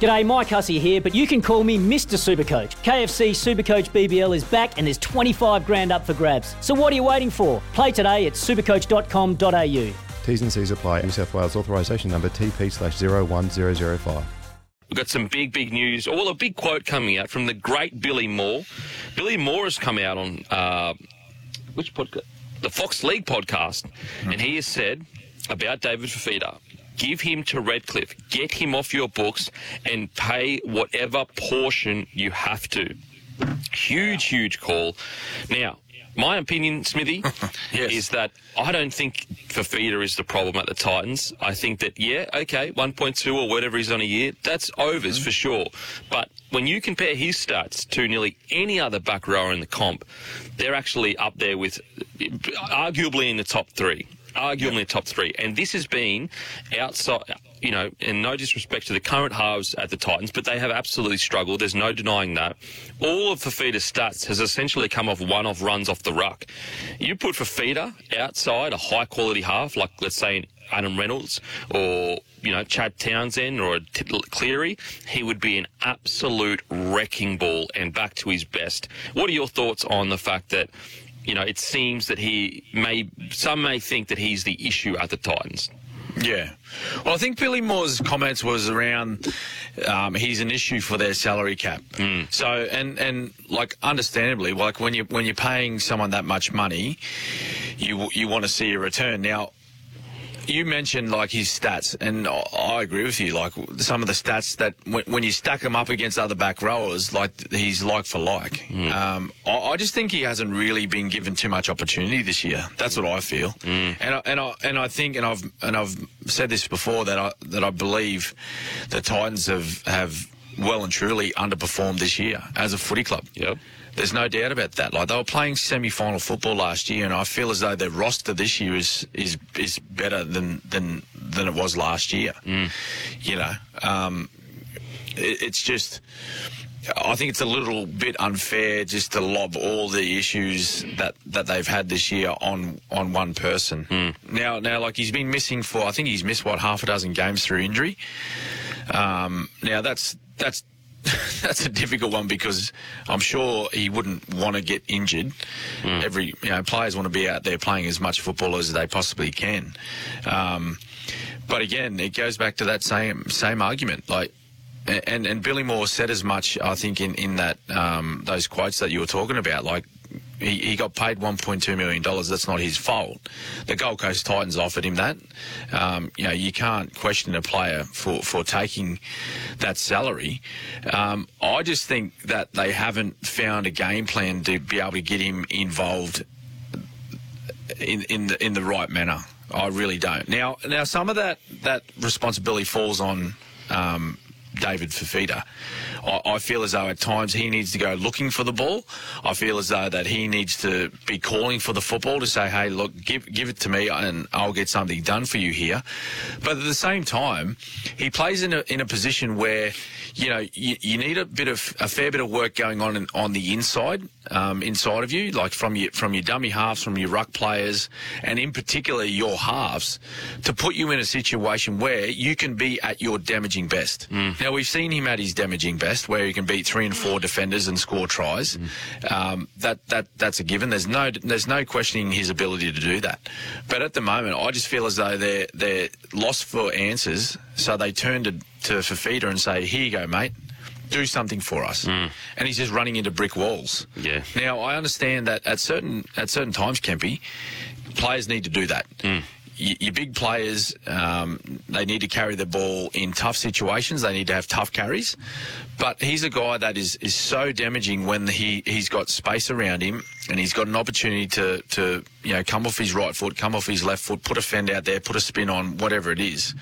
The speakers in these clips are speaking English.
G'day, Mike Hussey here, but you can call me Mr. Supercoach. KFC Supercoach BBL is back and there's 25 grand up for grabs. So what are you waiting for? Play today at supercoach.com.au. T's and C's apply. New South Wales authorisation number TP slash 01005. We've got some big, big news. Well, a big quote coming out from the great Billy Moore. Billy Moore has come out on uh, which podcast? The Fox League podcast, and he has said about David Fifita. Give him to Redcliffe. Get him off your books and pay whatever portion you have to. Huge, huge call. Now, my opinion, Smithy, Yes. is that I don't think Fifita is the problem at the Titans. I think that, yeah, okay, 1.2 or whatever he's on a year, that's overs mm-hmm. for sure. But when you compare his stats to nearly any other back rower in the comp, they're actually up there with arguably in the top three. Arguably top three. And this has been outside, you know, and no disrespect to the current halves at the Titans, but they have absolutely struggled. There's no denying that. All of Fifita's stats has essentially come off one off runs off the ruck. You put Fifita outside a high quality half, like let's say an Adam Reynolds or, you know, Chad Townsend or Cleary, he would be an absolute wrecking ball and back to his best. What are your thoughts on the fact that, you know, it seems that he may, some may think that he's the issue at the Titans? Yeah. Well, I think Billy Moore's comments was around um, he's an issue for their salary cap. So and and like understandably, like when you when you're paying someone that much money, you you want to see a return. Now, you mentioned like his stats, and I- agree with you. Like some of the stats that when, when you stack them up against other back rowers, like he's like for like. Um, I, I just think he hasn't really been given too much opportunity this year. That's what I feel. And I, and I and I think, and I've and I've said this before that I that I believe the Titans have have well and truly underperformed this year as a footy club. Yep. There's no doubt about that. Like they were playing semi-final football last year, and I feel as though their roster this year is is is better than than than it was last year. You know, um, it, it's just. I think it's a little bit unfair just to lob all the issues that, that they've had this year on on one person. Now, now, like he's been missing for, I think he's missed what half a dozen games through injury. Um, now that's that's that's a difficult one because I'm sure he wouldn't want to get injured. Every you know players want to be out there playing as much football as they possibly can. Um, but again, it goes back to that same same argument, like. And and Billy Moore said as much, I think, in in that um, those quotes that you were talking about. Like he, he got paid 1.2 million dollars. That's not his fault. The Gold Coast Titans offered him that. Um, you know, you can't question a player for for taking that salary. Um, I just think that they haven't found a game plan to be able to get him involved in in the in the right manner. I really don't. Now, now some of that that responsibility falls on um, David Fifita. I, I feel as though at times he needs to go looking for the ball. I feel as though that he needs to be calling for the football to say, "Hey, look, give give it to me, and I'll get something done for you here." But at the same time, he plays in a in a position where you know you, you need a bit of a fair bit of work going on in, on the inside um, inside of you, like from your from your dummy halves, from your ruck players, and in particular your halves, to put you in a situation where you can be at your damaging best. Now we've seen him at his damaging best, where he can beat three and four defenders and score tries. Mm-hmm. Um, that that that's a given. There's no there's no questioning his ability to do that. But at the moment, I just feel as though they're they're lost for answers, so they turn to to Fifita and say, "Here you go, mate." Do something for us, mm. and he's just running into brick walls. Yeah. Now I understand that at certain at certain times, Kempy, players need to do that. Y- Your big players, um, they need to carry the ball in tough situations. They need to have tough carries. But he's a guy that is, is so damaging when he, he's got space around him and he's got an opportunity to, to, you know, come off his right foot, come off his left foot, put a fend out there, put a spin on, whatever it is.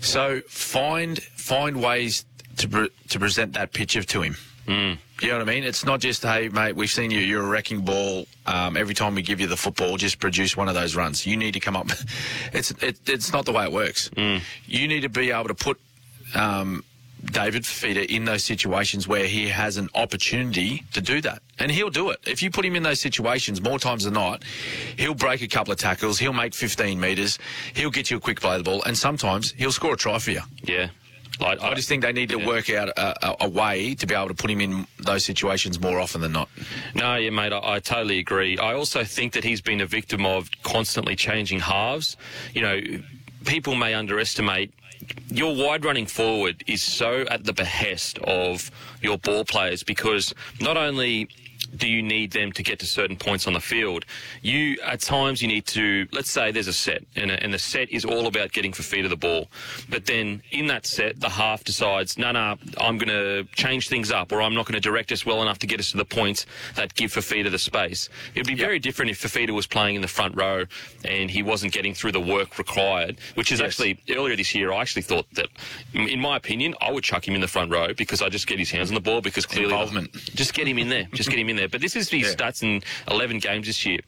So find find ways to pre- to present that picture to him. Mm. You know what I mean? It's not just, hey, mate, we've seen you, you're a wrecking ball. Um, every time we give you the football, just produce one of those runs. You need to come up. it's it, it's not the way it works. Mm. You need to be able to put um, David Fifita in those situations where he has an opportunity to do that. And he'll do it. If you put him in those situations more times than not, he'll break a couple of tackles, he'll make 15 metres, he'll get you a quick play the ball, and sometimes he'll score a try for you. Yeah. Like, I just think they need to yeah. work out a, a, a, way to be able to put him in those situations more often than not. No, yeah, mate, I, I, totally agree. I also think that he's been a victim of constantly changing halves. You know, people may underestimate your wide running forward is so at the behest of your ball players because not only do you need them to get to certain points on the field? You at times you need to let's say there's a set and, a, and the set is all about getting Fifita the ball, but then in that set the half decides no no I'm going to change things up or I'm not going to direct us well enough to get us to the points that give Fifita the space. It'd be yep. very different if Fifita was playing in the front row and he wasn't getting through the work required, which is yes. actually earlier this year I actually thought that in my opinion I would chuck him in the front row because I just get his hands on the ball because clearly involvement. just get him in there, just get him in there. But this is his yeah. stats in 11 games this year.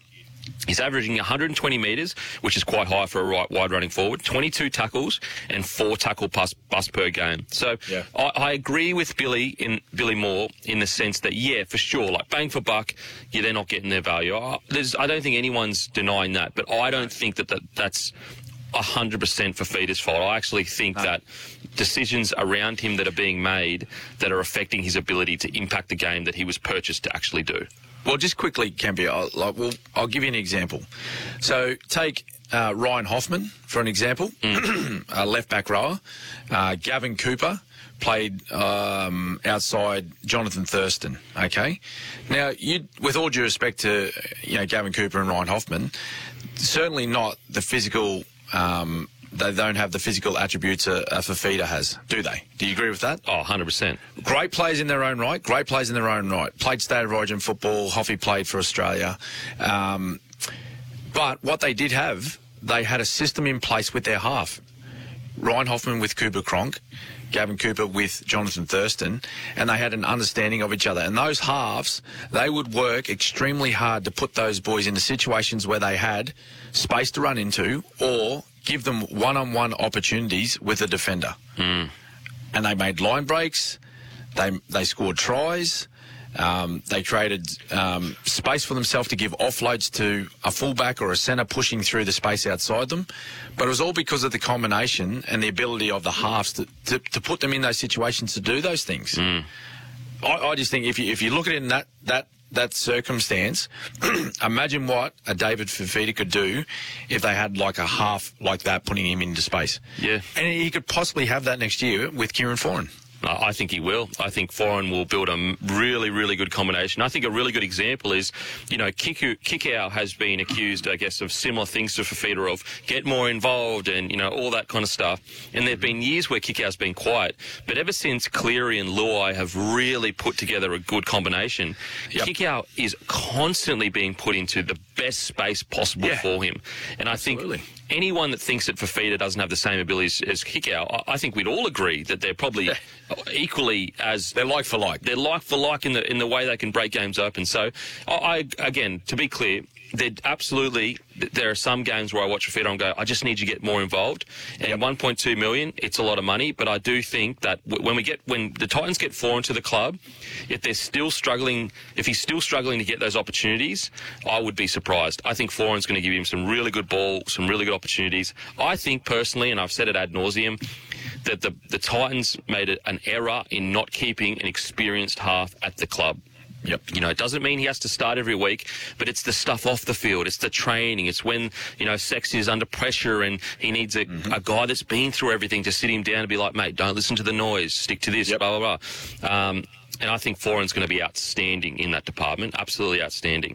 He's averaging 120 metres, which is quite high for a right wide running forward, 22 tackles and four tackle bust, bust per game. So yeah. I, I, agree with Billy in Billy Moore in the sense that yeah, for sure, like bang for buck, yeah, they're not getting their value. I, I don't think anyone's denying that, but I don't think that, that that's 100% Fifita's fault. I actually think no. that decisions around him that are being made that are affecting his ability to impact the game that he was purchased to actually do. Well, just quickly, Campy, I'll, like, well, I'll give you an example. So take uh, Ryan Hoffman, for an example, mm. a left back rower. Uh, Gavin Cooper played um, outside Jonathan Thurston. Okay, now you, with all due respect to you know Gavin Cooper and Ryan Hoffman, certainly not the physical um, they don't have the physical attributes a, a Fifita has, do they? Do you agree with that? Oh, 100%. Great players in their own right. Great players in their own right. Played state of origin football. Hoffy played for Australia. Um, but what they did have, they had a system in place with their half. Ryan Hoffman with Cooper Cronk, Gavin Cooper with Jonathan Thurston, and they had an understanding of each other. And those halves, they would work extremely hard to put those boys into situations where they had space to run into or give them one-on-one opportunities with a defender. Mm. And they made line breaks. They they scored tries. Um, they created um, space for themselves to give offloads to a fullback or a centre pushing through the space outside them. But it was all because of the combination and the ability of the halves to, to, to put them in those situations to do those things. Mm. I, I, just think if you if you look at it in that that that circumstance, imagine what a David Fifita could do if they had like a half like that, putting him into space. Yeah, and he could possibly have that next year with Kieran Foran. I think he will. I think Foran will build a really, really good combination. I think a really good example is, you know, Kiku, Kikau has been accused, I guess, of similar things to Fifita of get more involved and, you know, all that kind of stuff. And there have been years where Kikau's been quiet. But ever since Cleary and Luai have really put together a good combination, yep. Kikau is constantly being put into the best space possible yeah. for him. And Absolutely. I think anyone that thinks that Fifita doesn't have the same abilities as Kikau, I, I think we'd all agree that they're probably equally as they're like for like. They're like for like in the in the way they can break games open. So, I, I again, to be clear, there absolutely there are some games where I watch a Fifita and go, I just need you to get more involved. And yep. 1.2 million, it's a lot of money, but I do think that when we get when the Titans get four into the club, if they're still struggling, if he's still struggling to get those opportunities, I would be surprised. I think Foran's going to give him some really good ball, some really good opportunities. I think personally, and I've said it ad nauseum, that the the Titans made an error in not keeping an experienced half at the club. Yep. You know, it doesn't mean he has to start every week, but it's the stuff off the field. It's the training. It's when, you know, Sexton is under pressure and he needs a, mm-hmm. a guy that's been through everything to sit him down and be like, mate, don't listen to the noise. Stick to this, yep. blah, blah, blah. Um, and I think Foran's going to be outstanding in that department. Absolutely outstanding.